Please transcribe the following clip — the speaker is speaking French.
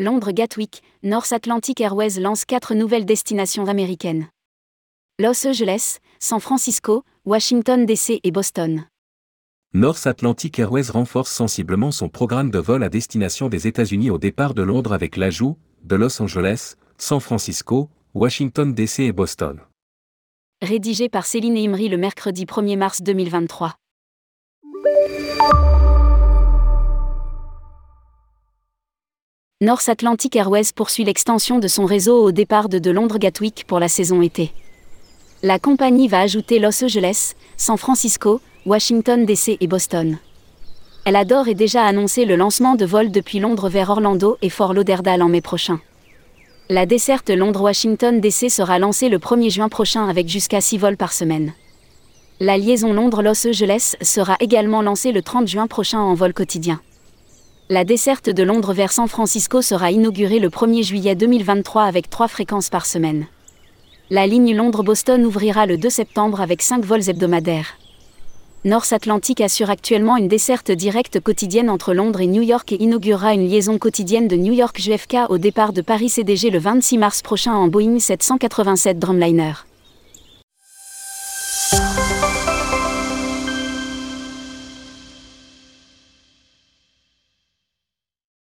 Londres Gatwick, North Atlantic Airways lance quatre nouvelles destinations américaines. Los Angeles, San Francisco, Washington DC et Boston. North Atlantic Airways renforce sensiblement son programme de vol à destination des États-Unis au départ de Londres avec l'ajout de Los Angeles, San Francisco, Washington DC et Boston. Rédigé par Céline Imri le mercredi 1er mars 2023. North Atlantic Airways poursuit l'extension de son réseau au départ de, Londres Gatwick pour la saison été. La compagnie va ajouter Los Angeles, San Francisco, Washington DC et Boston. Elle adore et déjà annoncé le lancement de vols depuis Londres vers Orlando et Fort Lauderdale en mai prochain. La desserte Londres-Washington DC sera lancée le 1er juin prochain avec jusqu'à 6 vols par semaine. La liaison Londres-Los Angeles sera également lancée le 30 juin prochain en vol quotidien. La desserte de Londres vers San Francisco sera inaugurée le 1er juillet 2023 avec trois fréquences par semaine. La ligne Londres-Boston ouvrira le 2 septembre avec 5 vols hebdomadaires. North Atlantic assure actuellement une desserte directe quotidienne entre Londres et New York et inaugurera une liaison quotidienne de New York JFK au départ de Paris CDG le 26 mars prochain en Boeing 787 Drumliner.